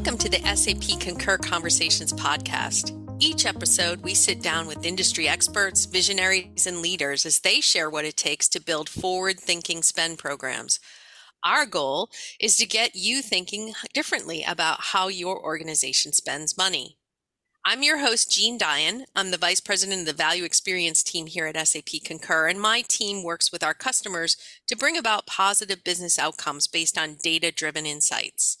Welcome to the SAP Concur Conversations podcast. Each episode, we sit down with industry experts, visionaries, and leaders as they share what it takes to build forward thinking spend programs. Our goal is to get you thinking differently about how your organization spends money. I'm your host, Jean Diane. I'm the Vice President of the Value Experience team here at SAP Concur, and my team works with our customers to bring about positive business outcomes based on data driven insights.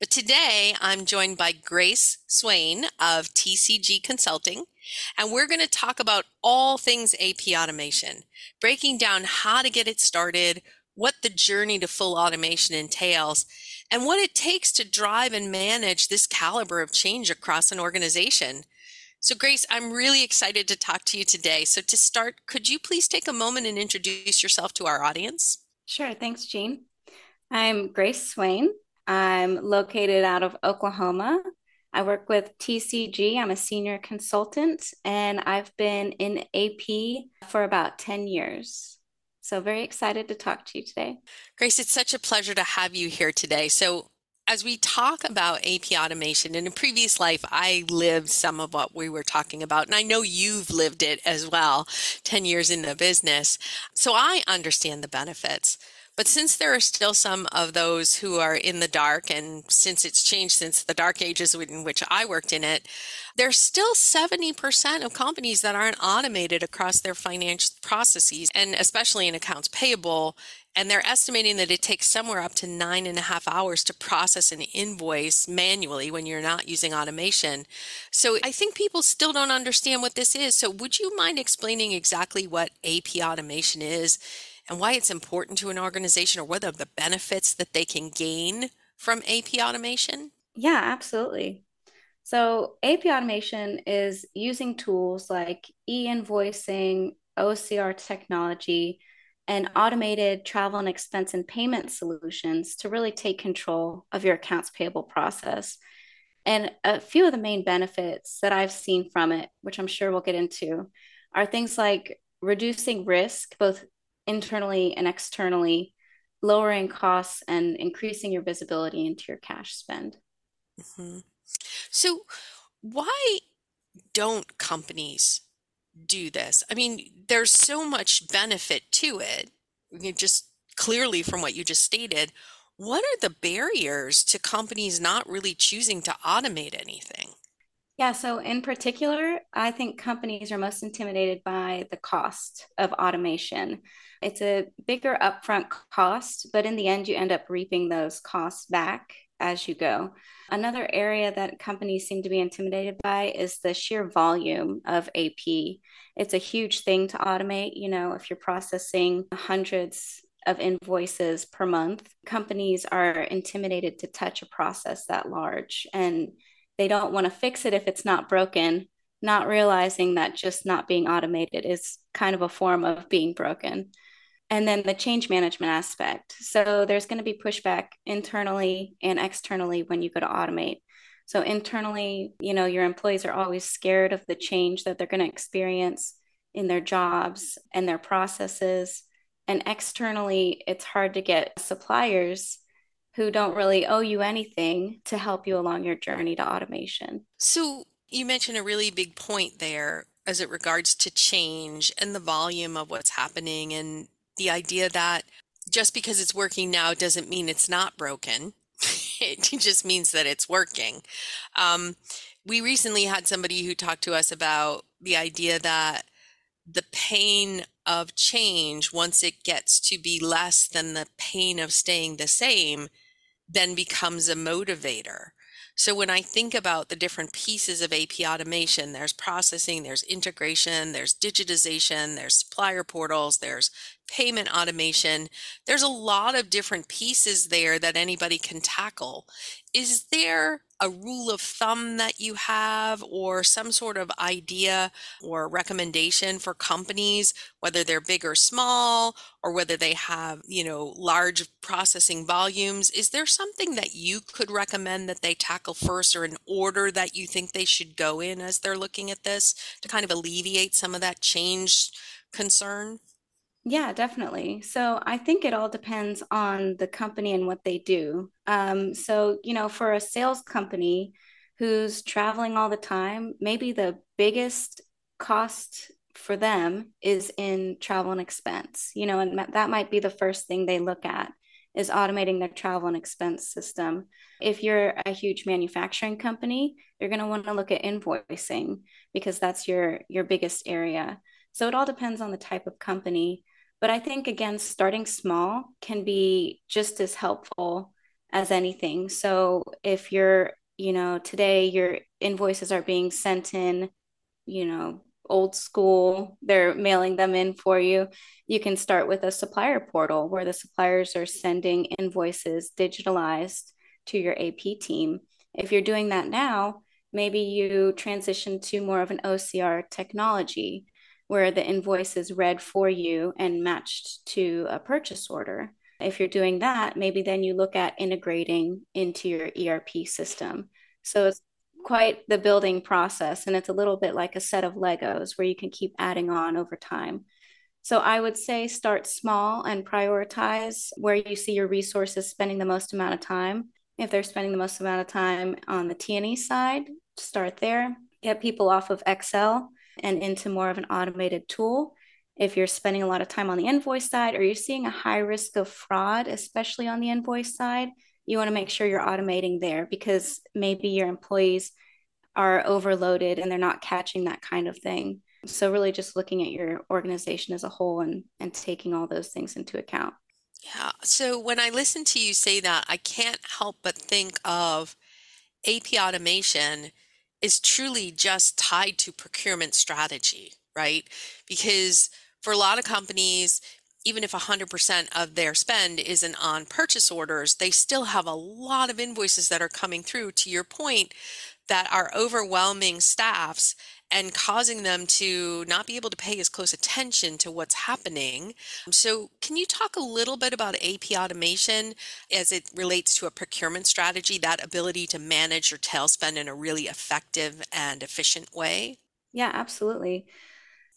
But today I'm joined by Grace Swain of TCG Consulting, and we're going to talk about all things AP automation, breaking down how to get it started, what the journey to full automation entails, and what it takes to drive and manage this caliber of change across an organization. So, Grace, I'm really excited to talk to you today. So, to start, could you please take a moment and introduce yourself to our audience? Sure. Thanks, Jean. I'm Grace Swain. I'm located out of Oklahoma. I work with TCG. I'm a senior consultant and I've been in AP for about 10 years. So, very excited to talk to you today. Grace, it's such a pleasure to have you here today. So, as we talk about AP automation, in a previous life, I lived some of what we were talking about, and I know you've lived it as well 10 years in the business. So, I understand the benefits. But since there are still some of those who are in the dark, and since it's changed since the dark ages in which I worked in it, there's still 70% of companies that aren't automated across their financial processes, and especially in accounts payable. And they're estimating that it takes somewhere up to nine and a half hours to process an invoice manually when you're not using automation. So I think people still don't understand what this is. So would you mind explaining exactly what AP automation is and why it's important to an organization or what are the benefits that they can gain from AP automation? Yeah, absolutely. So, AP automation is using tools like e invoicing, OCR technology, and automated travel and expense and payment solutions to really take control of your accounts payable process. And a few of the main benefits that I've seen from it, which I'm sure we'll get into, are things like reducing risk, both internally and externally, lowering costs and increasing your visibility into your cash spend. Mm-hmm. So, why don't companies do this? I mean, there's so much benefit to it. You just clearly from what you just stated, what are the barriers to companies not really choosing to automate anything? Yeah, so in particular, I think companies are most intimidated by the cost of automation. It's a bigger upfront cost, but in the end, you end up reaping those costs back as you go. Another area that companies seem to be intimidated by is the sheer volume of AP. It's a huge thing to automate. You know, if you're processing hundreds of invoices per month, companies are intimidated to touch a process that large. And they don't want to fix it if it's not broken, not realizing that just not being automated is kind of a form of being broken. And then the change management aspect. So there's going to be pushback internally and externally when you go to automate. So internally, you know, your employees are always scared of the change that they're going to experience in their jobs and their processes. And externally, it's hard to get suppliers who don't really owe you anything to help you along your journey to automation. So, you mentioned a really big point there as it regards to change and the volume of what's happening, and the idea that just because it's working now doesn't mean it's not broken. it just means that it's working. Um, we recently had somebody who talked to us about the idea that the pain of change, once it gets to be less than the pain of staying the same, then becomes a motivator. So when I think about the different pieces of AP automation, there's processing, there's integration, there's digitization, there's supplier portals, there's payment automation. There's a lot of different pieces there that anybody can tackle. Is there a rule of thumb that you have or some sort of idea or recommendation for companies whether they're big or small or whether they have you know large processing volumes is there something that you could recommend that they tackle first or an order that you think they should go in as they're looking at this to kind of alleviate some of that change concern Yeah, definitely. So I think it all depends on the company and what they do. Um, so, you know, for a sales company who's traveling all the time, maybe the biggest cost for them is in travel and expense, you know, and that might be the first thing they look at is automating their travel and expense system. If you're a huge manufacturing company, you're going to want to look at invoicing because that's your your biggest area. So it all depends on the type of company but I think, again, starting small can be just as helpful as anything. So if you're, you know, today your invoices are being sent in, you know, old school, they're mailing them in for you. You can start with a supplier portal where the suppliers are sending invoices digitalized to your AP team. If you're doing that now, maybe you transition to more of an OCR technology where the invoice is read for you and matched to a purchase order. If you're doing that, maybe then you look at integrating into your ERP system. So it's quite the building process, and it's a little bit like a set of Legos where you can keep adding on over time. So I would say start small and prioritize where you see your resources spending the most amount of time. If they're spending the most amount of time on the T&E side, start there. Get people off of Excel and into more of an automated tool. If you're spending a lot of time on the invoice side or you're seeing a high risk of fraud, especially on the invoice side, you want to make sure you're automating there because maybe your employees are overloaded and they're not catching that kind of thing. So really just looking at your organization as a whole and and taking all those things into account. Yeah. So when I listen to you say that, I can't help but think of AP automation is truly just tied to procurement strategy, right? Because for a lot of companies, even if 100% of their spend isn't on purchase orders, they still have a lot of invoices that are coming through, to your point, that are overwhelming staffs and causing them to not be able to pay as close attention to what's happening. So, can you talk a little bit about AP automation as it relates to a procurement strategy, that ability to manage your tail spend in a really effective and efficient way? Yeah, absolutely.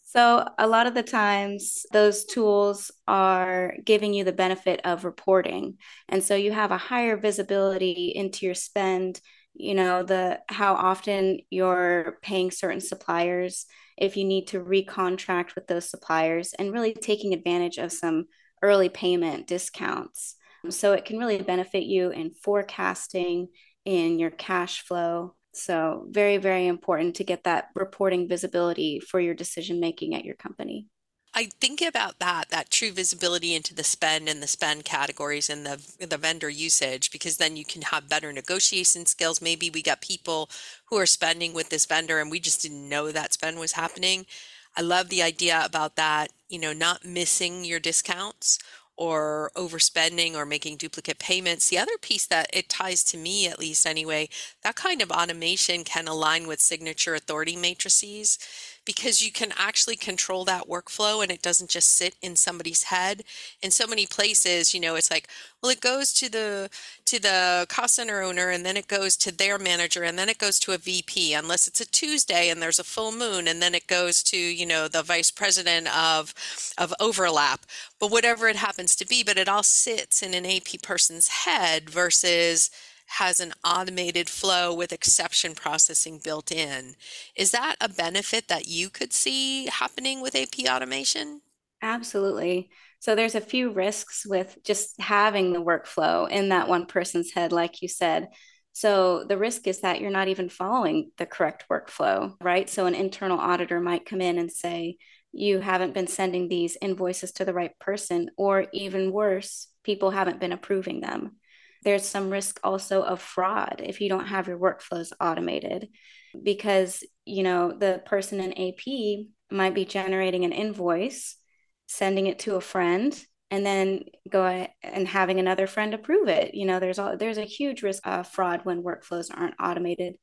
So, a lot of the times, those tools are giving you the benefit of reporting. And so, you have a higher visibility into your spend you know the how often you're paying certain suppliers if you need to recontract with those suppliers and really taking advantage of some early payment discounts. So it can really benefit you in forecasting in your cash flow. So very very important to get that reporting visibility for your decision making at your company I think about that, that true visibility into the spend and the spend categories and the the vendor usage, because then you can have better negotiation skills. Maybe we got people who are spending with this vendor and we just didn't know that spend was happening. I love the idea about that, you know, not missing your discounts or overspending or making duplicate payments. The other piece that it ties to me, at least anyway, that kind of automation can align with signature authority matrices because you can actually control that workflow and it doesn't just sit in somebody's head. In so many places, you know, it's like, well, it goes to the to the cost center owner and then it goes to their manager and then it goes to a VP unless it's a Tuesday and there's a full moon and then it goes to, you know, the vice president of of overlap. But whatever it happens to be, but it all sits in an AP person's head versus has an automated flow with exception processing built in. Is that a benefit that you could see happening with AP automation? Absolutely. So there's a few risks with just having the workflow in that one person's head, like you said. So the risk is that you're not even following the correct workflow, right? So an internal auditor might come in and say, you haven't been sending these invoices to the right person, or even worse, people haven't been approving them there's some risk also of fraud if you don't have your workflows automated because you know the person in AP might be generating an invoice sending it to a friend and then go and having another friend approve it. You know there's all there's a huge risk of fraud when workflows aren't automated.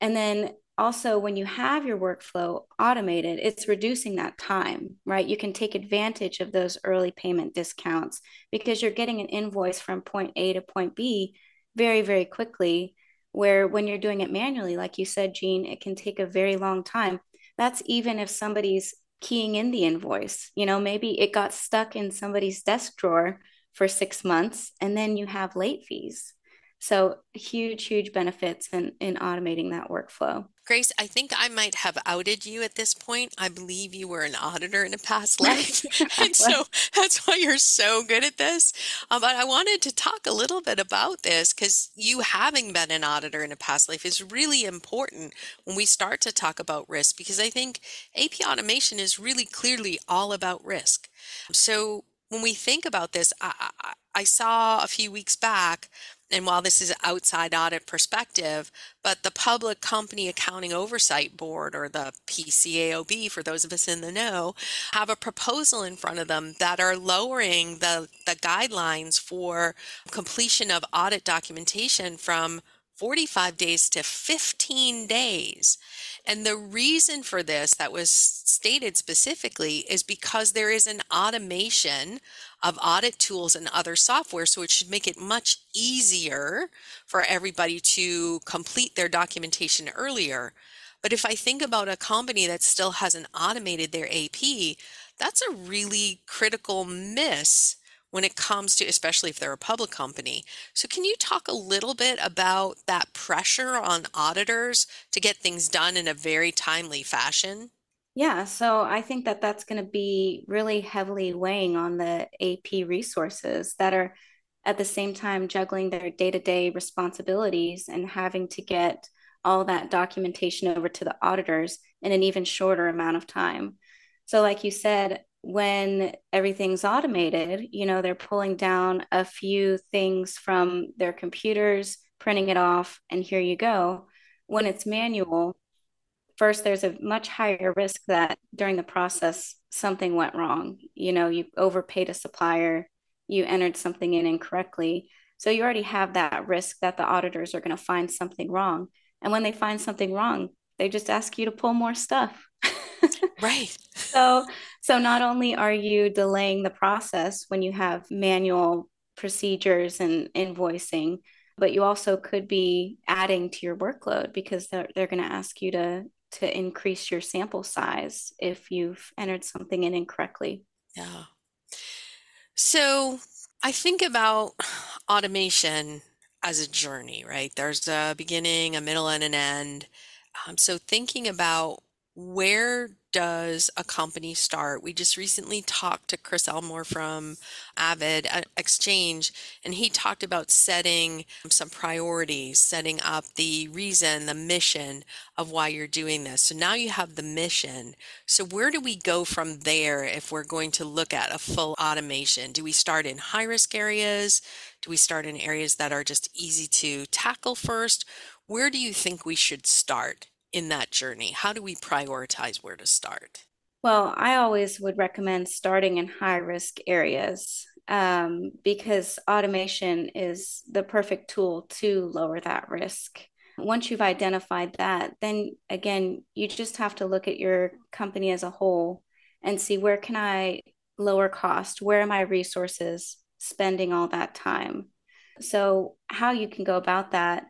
And then also when you have your workflow automated it's reducing that time right you can take advantage of those early payment discounts because you're getting an invoice from point a to point b very very quickly where when you're doing it manually like you said jean it can take a very long time that's even if somebody's keying in the invoice. You know, maybe it got stuck in somebody's desk drawer for six months and then you have late fees. So huge, huge benefits in, in automating that workflow. Grace, I think I might have outed you at this point. I believe you were an auditor in a past life. and so that's why you're so good at this. Uh, but I wanted to talk a little bit about this because you having been an auditor in a past life is really important when we start to talk about risk because I think AP automation is really clearly all about risk. So when we think about this, I, I, I saw a few weeks back and while this is outside audit perspective, but the Public Company Accounting Oversight Board, or the PCAOB, for those of us in the know, have a proposal in front of them that are lowering the, the guidelines for completion of audit documentation from 45 days to 15 days. And the reason for this that was stated specifically is because there is an automation of audit tools and other software. So it should make it much easier for everybody to complete their documentation earlier. But if I think about a company that still hasn't automated their AP, that's a really critical miss when it comes to, especially if they're a public company. So, can you talk a little bit about that pressure on auditors to get things done in a very timely fashion? Yeah, so I think that that's going to be really heavily weighing on the AP resources that are at the same time juggling their day to day responsibilities and having to get all that documentation over to the auditors in an even shorter amount of time. So, like you said, when everything's automated, you know, they're pulling down a few things from their computers, printing it off, and here you go. When it's manual, first there's a much higher risk that during the process something went wrong. You know you overpaid a supplier you entered something in incorrectly. So you already have that risk that the auditors are going to find something wrong. And when they find something wrong they just ask you to pull more stuff right so so not only are you delaying the process when you have manual procedures and invoicing but you also could be adding to your workload because they're, they're going to ask you to to increase your sample size if you've entered something in incorrectly. Yeah. So I think about automation as a journey, right? There's a beginning, a middle, and an end. Um, so thinking about where does a company start? We just recently talked to Chris Elmore from Avid uh, Exchange, and he talked about setting some priorities, setting up the reason, the mission of why you're doing this. So now you have the mission. So where do we go from there if we're going to look at a full automation? Do we start in high risk areas? Do we start in areas that are just easy to tackle first? Where do you think we should start? In that journey? How do we prioritize where to start? Well, I always would recommend starting in high risk areas um, because automation is the perfect tool to lower that risk. Once you've identified that, then again, you just have to look at your company as a whole and see where can I lower cost? Where are my resources spending all that time? So, how you can go about that,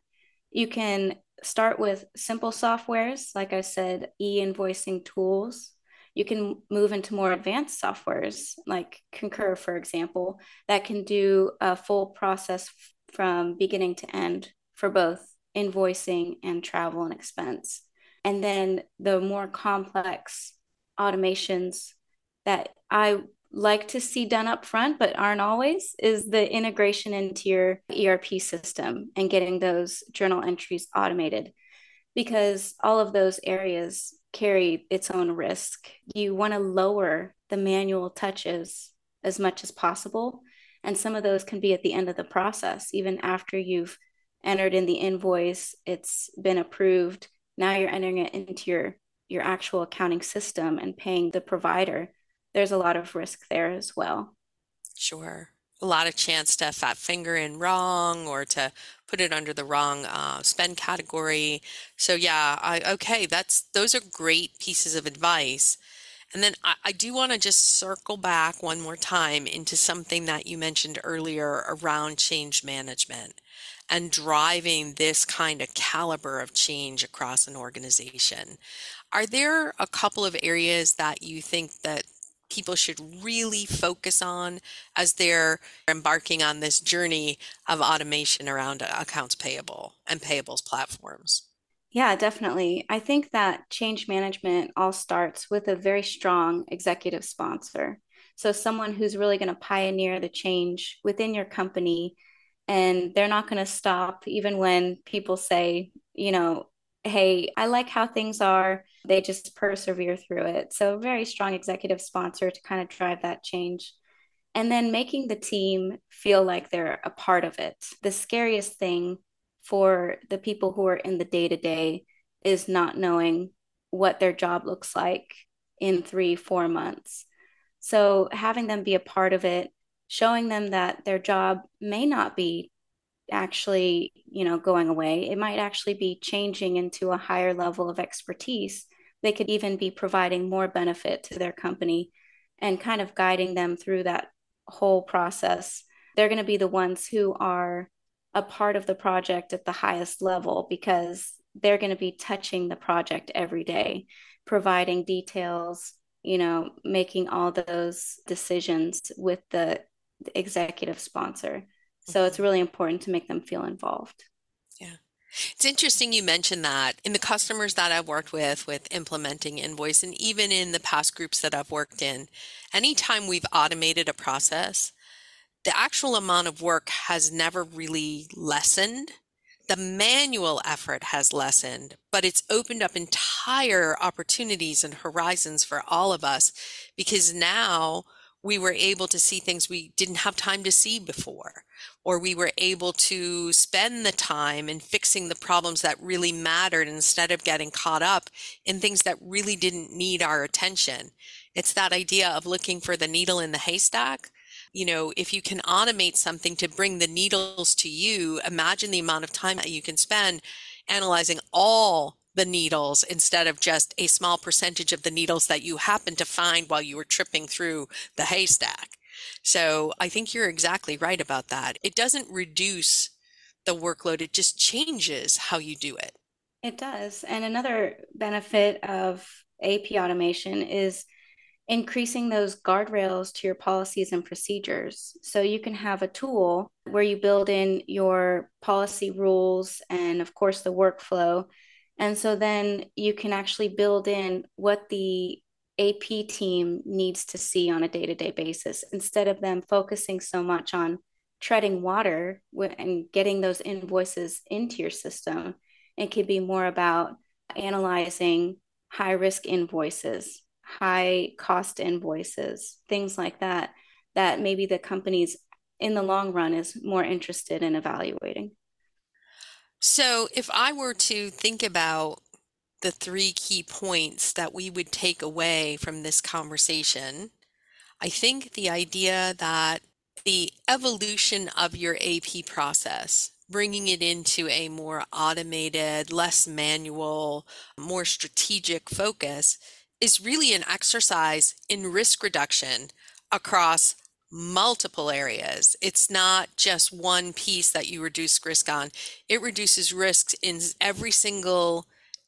you can start with simple softwares, like I said, e invoicing tools. You can move into more advanced softwares, like Concur, for example, that can do a full process from beginning to end for both invoicing and travel and expense. And then the more complex automations that I like to see done up front but aren't always is the integration into your ERP system and getting those journal entries automated. Because all of those areas carry its own risk. You want to lower the manual touches as much as possible. And some of those can be at the end of the process even after you've entered in the invoice it's been approved. Now you're entering it into your your actual accounting system and paying the provider there's a lot of risk there as well. Sure. A lot of chance to fat finger in wrong or to put it under the wrong uh, spend category. So yeah, I, okay, that's those are great pieces of advice. And then I, I do want to just circle back one more time into something that you mentioned earlier around change management and driving this kind of caliber of change across an organization. Are there a couple of areas that you think that people should really focus on as they're embarking on this journey of automation around accounts payable and payables platforms? Yeah, definitely. I think that change management all starts with a very strong executive sponsor. So, someone who's really going to pioneer the change within your company, and they're not going to stop even when people say, you know, hey, I like how things are. They just persevere through it. So, very strong executive sponsor to kind of drive that change. And then making the team feel like they're a part of it. The scariest thing for the people who are in the day to day is not knowing what their job looks like in three, four months. So having them be a part of it, showing them that their job may not be actually, you know, going away. It might actually be changing into a higher level of expertise. They could even be providing more benefit to their company and kind of guiding them through that whole process. They're going to be the ones who are a part of the project at the highest level because they're going to be touching the project every day, providing details, you know, making all those decisions with the executive sponsor. So it's really important to make them feel involved. Yeah. It's interesting you mentioned that in the customers that I've worked with, with implementing invoice, and even in the past groups that I've worked in, anytime we've automated a process, the actual amount of work has never really lessened. The manual effort has lessened, but it's opened up entire opportunities and horizons for all of us because now we were able to see things we didn't have time to see before, or we were able to spend the time in fixing the problems that really mattered instead of getting caught up in things that really didn't need our attention. It's that idea of looking for the needle in the haystack you know, if you can automate something to bring the needles to you, imagine the amount of time that you can spend analyzing all the needles instead of just a small percentage of the needles that you happen to find while you were tripping through the haystack. So I think you're exactly right about that. It doesn't reduce the workload, it just changes how you do it. It does. And another benefit of AP automation is increasing those guardrails to your policies and procedures. So you can have a tool where you build in your policy rules and, of course, the workflow. And so then you can actually build in what the AP team needs to see on a day to day basis instead of them focusing so much on treading water and getting those invoices into your system. It could be more about analyzing high risk invoices high cost invoices, things like that, that maybe the companies in the long run is more interested in evaluating. So, if I were to think about the three key points that we would take away from this conversation, I think the idea that the evolution of your AP process, bringing it into a more automated, less manual, more strategic focus is really an exercise in risk reduction across multiple areas. It's not just one piece that you reduce risk on, it reduces risks in every single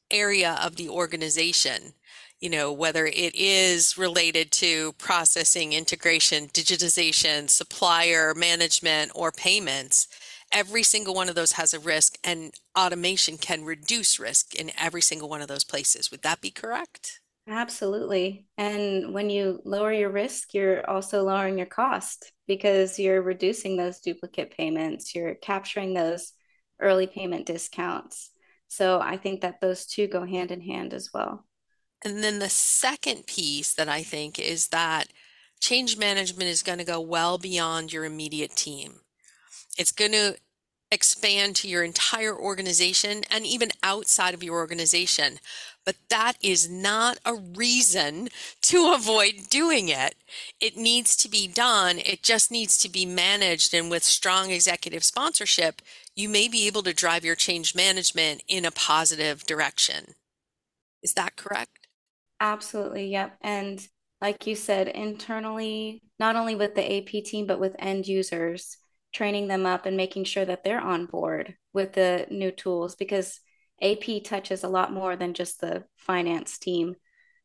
area of the organization. You know, whether it is related to processing, integration, digitization, supplier management, or payments, every single one of those has a risk, and automation can reduce risk in every single one of those places. Would that be correct? Absolutely. And when you lower your risk, you're also lowering your cost because you're reducing those duplicate payments, you're capturing those early payment discounts. So I think that those two go hand in hand as well. And then the second piece that I think is that change management is going to go well beyond your immediate team. It's going to expand to your entire organization and even outside of your organization. But that is not a reason to avoid doing it. It needs to be done. It just needs to be managed. And with strong executive sponsorship, you may be able to drive your change management in a positive direction. Is that correct? Absolutely. Yep. And like you said, internally, not only with the AP team, but with end users, training them up and making sure that they're on board with the new tools because AP touches a lot more than just the finance team.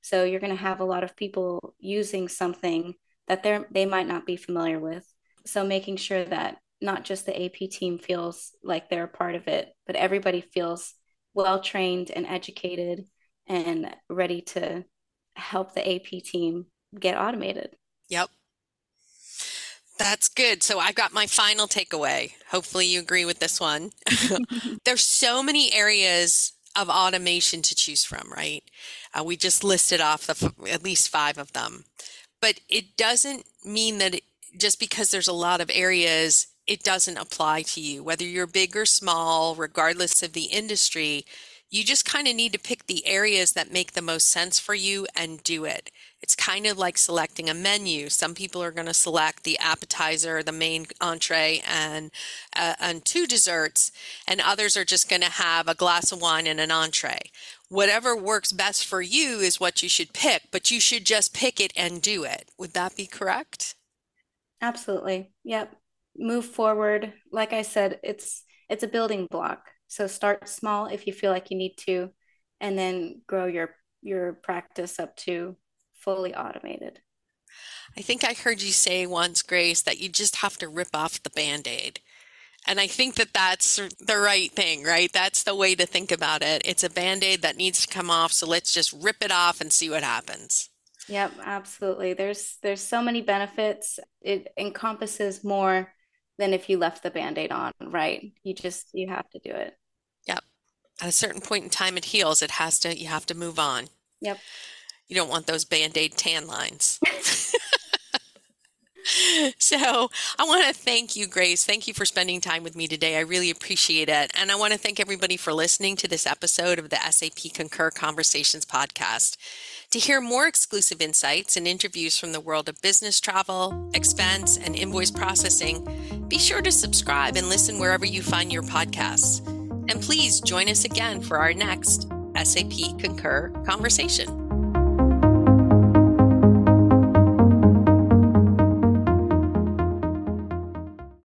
So you're going to have a lot of people using something that they they might not be familiar with. So making sure that not just the AP team feels like they're a part of it, but everybody feels well trained and educated and ready to help the AP team get automated. Yep. That's good. So I've got my final takeaway. Hopefully you agree with this one. There's so many areas of automation to choose from, right? Uh, we just listed off the, at least five of them. But it doesn't mean that it, just because there's a lot of areas, it doesn't apply to you. Whether you're big or small, regardless of the industry, you just kind of need to pick the areas that make the most sense for you and do it. It's kind of like selecting a menu. Some people are going to select the appetizer, the main entree, and uh, and two desserts, and others are just going to have a glass of wine and an entree. Whatever works best for you is what you should pick, but you should just pick it and do it. Would that be correct? Absolutely. Yep. Move forward. Like I said, it's it's a building block so start small if you feel like you need to, and then grow your your practice up to fully automated. I think I heard you say once, Grace, that you just have to rip off the band aid. And I think that that's the right thing, right? That's the way to think about it. It's a band aid that needs to come off. So let's just rip it off and see what happens. Yep, absolutely. There's there's so many benefits. It encompasses more than if you left the band-aid on, right? You just you have to do it Yep. at a certain point in time it heals it has to you have to move on yep you don't want those band-aid tan lines so I want to thank you, Grace. Thank you for spending time with me today. I really appreciate it. And I want to thank everybody for listening to this episode of the SAP Concur Conversations podcast. To hear more exclusive insights and interviews from the world of business travel, expense, and invoice processing, be sure to subscribe and listen wherever you find your podcasts. And please join us again for our next SAP Concur conversation.